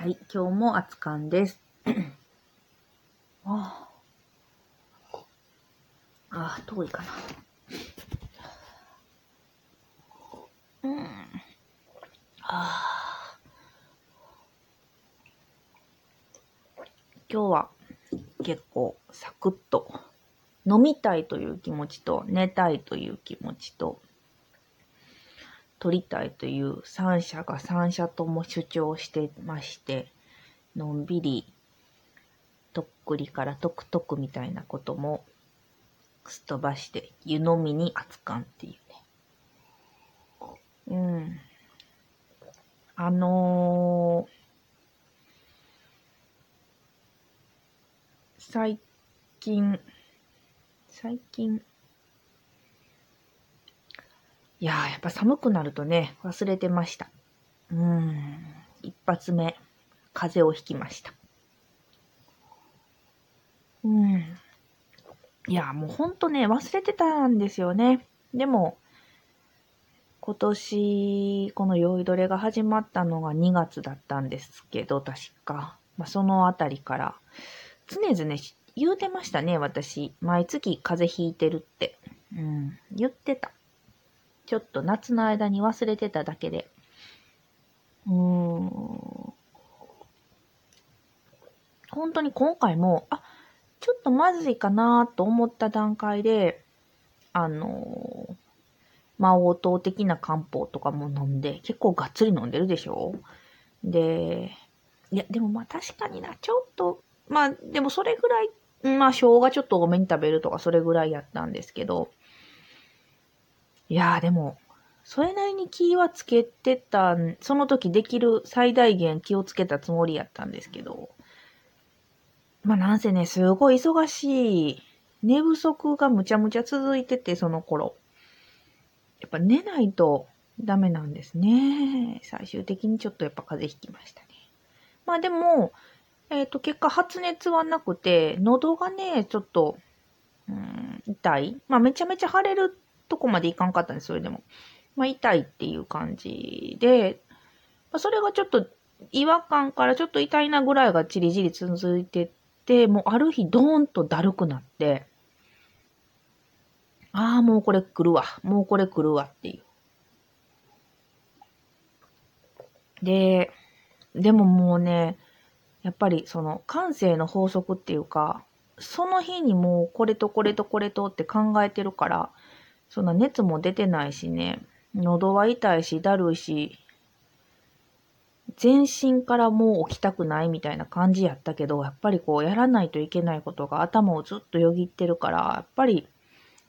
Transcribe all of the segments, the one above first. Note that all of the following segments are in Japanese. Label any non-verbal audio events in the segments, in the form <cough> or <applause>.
はい、今日も熱燗です。ああ。ああ、遠いかな。うん。ああ。今日は結構サクッと飲みたいという気持ちと寝たいという気持ちと撮りたいという三者が三者とも主張してまして、のんびり、とっくりからトクトクみたいなこともすっ飛ばして、湯飲みに熱燗っていうね。うん。あのー、最近、最近、いやー、やっぱ寒くなるとね、忘れてました。うーん。一発目、風邪をひきました。うん。いや、もうほんとね、忘れてたんですよね。でも、今年、この酔いどれが始まったのが2月だったんですけど、確か。まあ、そのあたりから、常々言うてましたね、私。毎月風邪ひいてるって。うん。言ってた。ちょっと夏の間に忘れてただけで。うーん。本当に今回も、あ、ちょっとまずいかなと思った段階で、あのー、魔王糖的な漢方とかも飲んで、結構がっつり飲んでるでしょ？で、いや、でもまあ確かにな、ちょっと、まあでもそれぐらい、まあ生姜ちょっと多めに食べるとかそれぐらいやったんですけど、いやーでも、それなりに気はつけてた、その時できる最大限気をつけたつもりやったんですけど、まあなんせね、すごい忙しい、寝不足がむちゃむちゃ続いてて、その頃。やっぱ寝ないとダメなんですね。最終的にちょっとやっぱ風邪ひきましたね。まあでも、えっ、と、結果発熱はなくて、喉がね、ちょっと、うん、痛い。まあめちゃめちゃ腫れるとこまでいかんかったんです、それでも。まあ痛いっていう感じで、まあ、それがちょっと違和感からちょっと痛いなぐらいがチリチリ続いてて、もうある日ドーンとだるくなって、ああ、もうこれ来るわ。もうこれ来るわっていう。で、でももうね、やっぱりその感性の法則っていうか、その日にもうこれとこれとこれとって考えてるから、そんな熱も出てないしね、喉は痛いし、だるいし、全身からもう起きたくないみたいな感じやったけど、やっぱりこうやらないといけないことが頭をずっとよぎってるから、やっぱり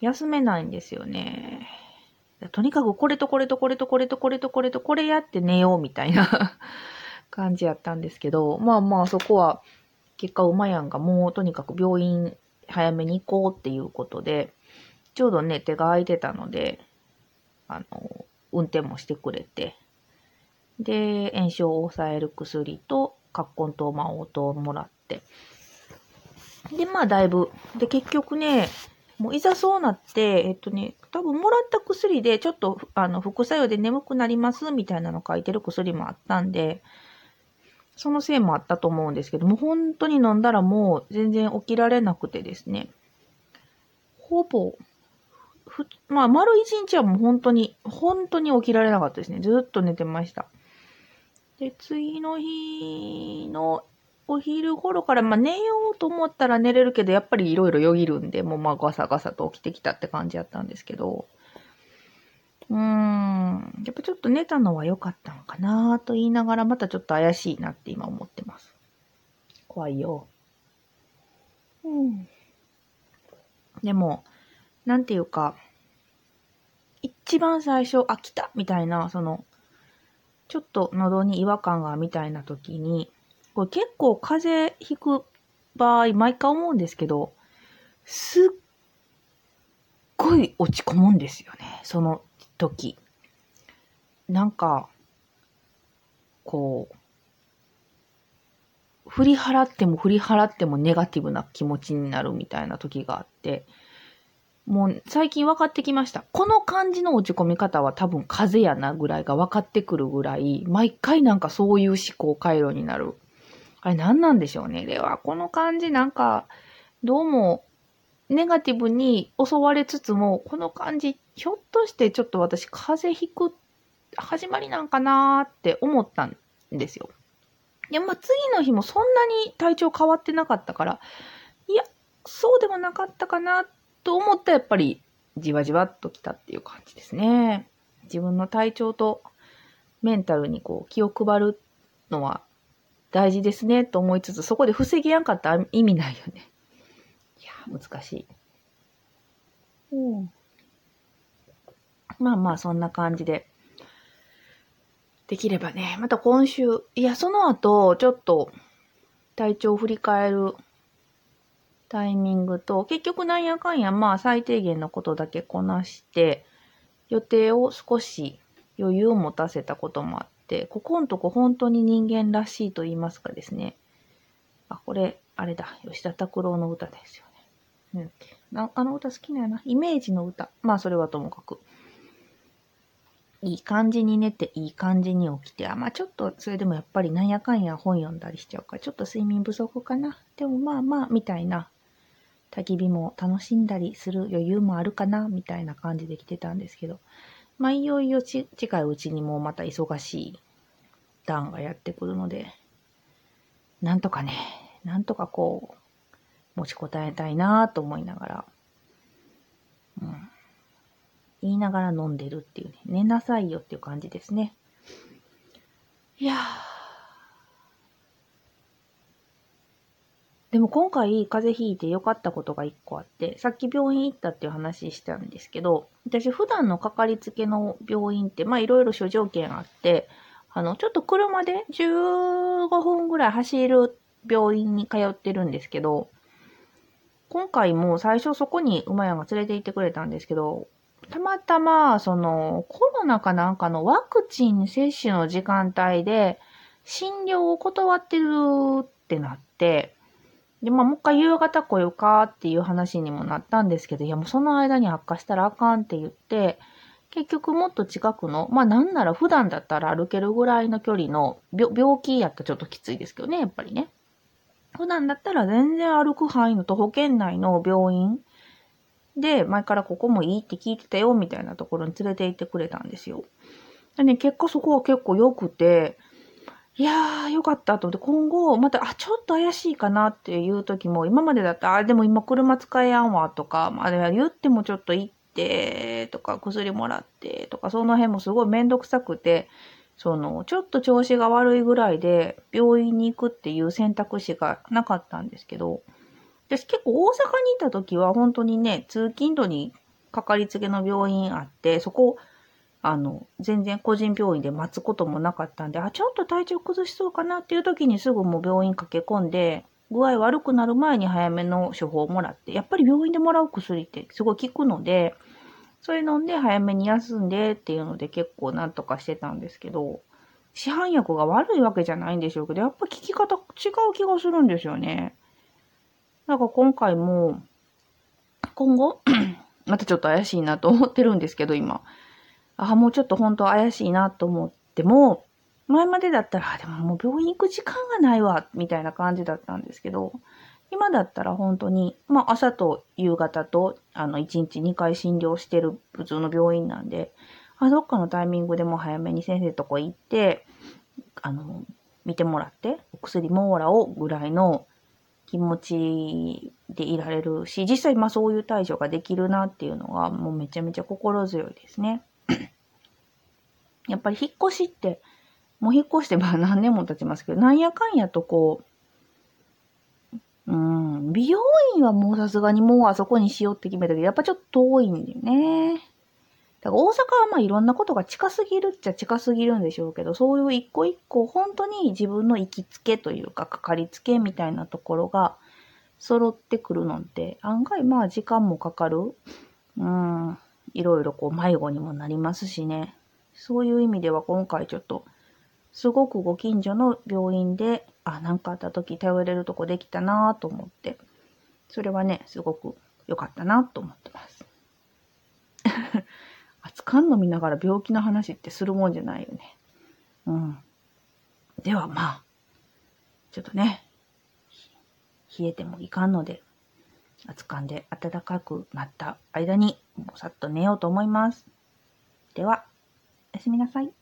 休めないんですよね。とにかくこれとこれとこれとこれとこれとこれとこれやって寝ようみたいな <laughs> 感じやったんですけど、まあまあそこは結果うまやんがもうとにかく病院早めに行こうっていうことで、ちょうどね、手が空いてたので、あの、運転もしてくれて、で、炎症を抑える薬と、葛根糖、魔王糖をもらって。で、まあ、だいぶ。で、結局ね、もういざそうなって、えっとね、多分もらった薬で、ちょっと、あの、副作用で眠くなります、みたいなの書いてる薬もあったんで、そのせいもあったと思うんですけども、本当に飲んだらもう全然起きられなくてですね、ほぼ、ふ、まあ、丸一日はもう本当に、本当に起きられなかったですね。ずっと寝てました。で、次の日のお昼頃から、まあ、寝ようと思ったら寝れるけど、やっぱりいろいろよぎるんで、もうまあガサガサと起きてきたって感じやったんですけど、うーん、やっぱちょっと寝たのは良かったのかなと言いながら、またちょっと怪しいなって今思ってます。怖いよ。うん。でも、なんていうか、一番最初、あ、来たみたいな、その、ちょっと喉に違和感がみたいな時に、これ結構風邪ひく場合、毎回思うんですけど、すっごい落ち込むんですよね、その時。なんか、こう、振り払っても振り払ってもネガティブな気持ちになるみたいな時があって、もう最近分かってきました。この感じの落ち込み方は多分風邪やなぐらいが分かってくるぐらい、毎回なんかそういう思考回路になる。あれ何なんでしょうね。では、この感じなんか、どうも、ネガティブに襲われつつも、この感じ、ひょっとしてちょっと私風邪ひく始まりなんかなーって思ったんですよ。いや、まあ、次の日もそんなに体調変わってなかったから、いや、そうでもなかったかなっと思ったらやっぱりじわじわっときたっていう感じですね。自分の体調とメンタルにこう気を配るのは大事ですねと思いつつ、そこで防ぎやんかったら意味ないよね。いや、難しい。うん。まあまあ、そんな感じで。できればね、また今週、いや、その後、ちょっと、体調を振り返るタイミングと、結局なんやかんや、まあ、最低限のことだけこなして、予定を少し余裕を持たせたこともあって、ここんとこ本当に人間らしいと言いますかですね。あ、これ、あれだ、吉田拓郎の歌ですよね。うん、あの歌好きなんやな。イメージの歌。まあ、それはともかく。いい感じに寝て、いい感じに起きて、あ、まあちょっと、それでもやっぱりなんやかんや本読んだりしちゃうから、ちょっと睡眠不足かな。でもまあまあ、みたいな、焚き火も楽しんだりする余裕もあるかな、みたいな感じで来てたんですけど、まあいよいよ近いうちにもうまた忙しい段がやってくるので、なんとかね、なんとかこう、持ちこたえたいなと思いながら、うん。言いながら飲んでるっていうね、寝なさいよっていう感じですね。いやー。でも今回風邪ひいて良かったことが一個あって、さっき病院行ったっていう話したんですけど、私普段のかかりつけの病院って、まあいろいろ諸条件あって、あの、ちょっと車で15分ぐらい走る病院に通ってるんですけど、今回も最初そこに馬屋が連れて行ってくれたんですけど、たまたま、その、コロナかなんかのワクチン接種の時間帯で、診療を断ってるってなって、で、まあ、もう一回夕方来ようかっていう話にもなったんですけど、いや、もうその間に悪化したらあかんって言って、結局もっと近くの、まあなんなら普段だったら歩けるぐらいの距離の病気やったらちょっときついですけどね、やっぱりね。普段だったら全然歩く範囲の徒歩圏内の病院で、前からここもいいって聞いてたよ、みたいなところに連れて行ってくれたんですよ。でね、結果そこは結構良くて、いやー、よかったと思って、今後、また、あ、ちょっと怪しいかなっていう時も、今までだったら、あ、でも今車使えやんわ、とか、まあ、言ってもちょっと行って、とか、薬もらって、とか、その辺もすごいめんどくさくて、その、ちょっと調子が悪いぐらいで、病院に行くっていう選択肢がなかったんですけど、私結構大阪にいた時は本当にね、通勤路にかかりつけの病院あって、そこ、あの、全然個人病院で待つこともなかったんで、あ、ちょっと体調崩しそうかなっていう時にすぐもう病院駆け込んで、具合悪くなる前に早めの処方をもらって、やっぱり病院でもらう薬ってすごい効くので、それ飲んで早めに休んでっていうので結構なんとかしてたんですけど、市販薬が悪いわけじゃないんでしょうけど、やっぱ効き方違う気がするんですよね。なんか今回も、今後 <clears throat> またちょっと怪しいなと思ってるんですけど、今。あ、もうちょっと本当怪しいなと思っても、前までだったら、あ、でももう病院行く時間がないわ、みたいな感じだったんですけど、今だったら本当に、まあ朝と夕方と、あの、1日2回診療してる普通の病院なんで、あ、どっかのタイミングでも早めに先生とこ行って、あの、見てもらって、お薬もらおうぐらいの気持ちでいられるし、実際まあそういう対処ができるなっていうのがもうめちゃめちゃ心強いですね。<clears throat> やっぱり引っ越しって、もう引っ越してまあ何年も経ちますけど、なんやかんやとこう、うん、美容院はもうさすがにもうあそこにしようって決めたけど、やっぱちょっと遠いんだよね。だから大阪はまあいろんなことが近すぎるっちゃ近すぎるんでしょうけど、そういう一個一個本当に自分の行きつけというか、かかりつけみたいなところが揃ってくるのって案外まあ時間もかかる。うん、いろいろこう迷子にもなりますしね。そういう意味では今回ちょっと、すごくご近所の病院で、あ、なんかあった時頼れるとこできたなと思って、それはね、すごく良かったなと思ってます。<laughs> 熱燗飲みながら病気の話ってするもんじゃないよね。うん。ではまあ、ちょっとね、冷えてもいかんので、熱燗で暖かくなった間に、もうさっと寝ようと思います。では、おやすみなさい。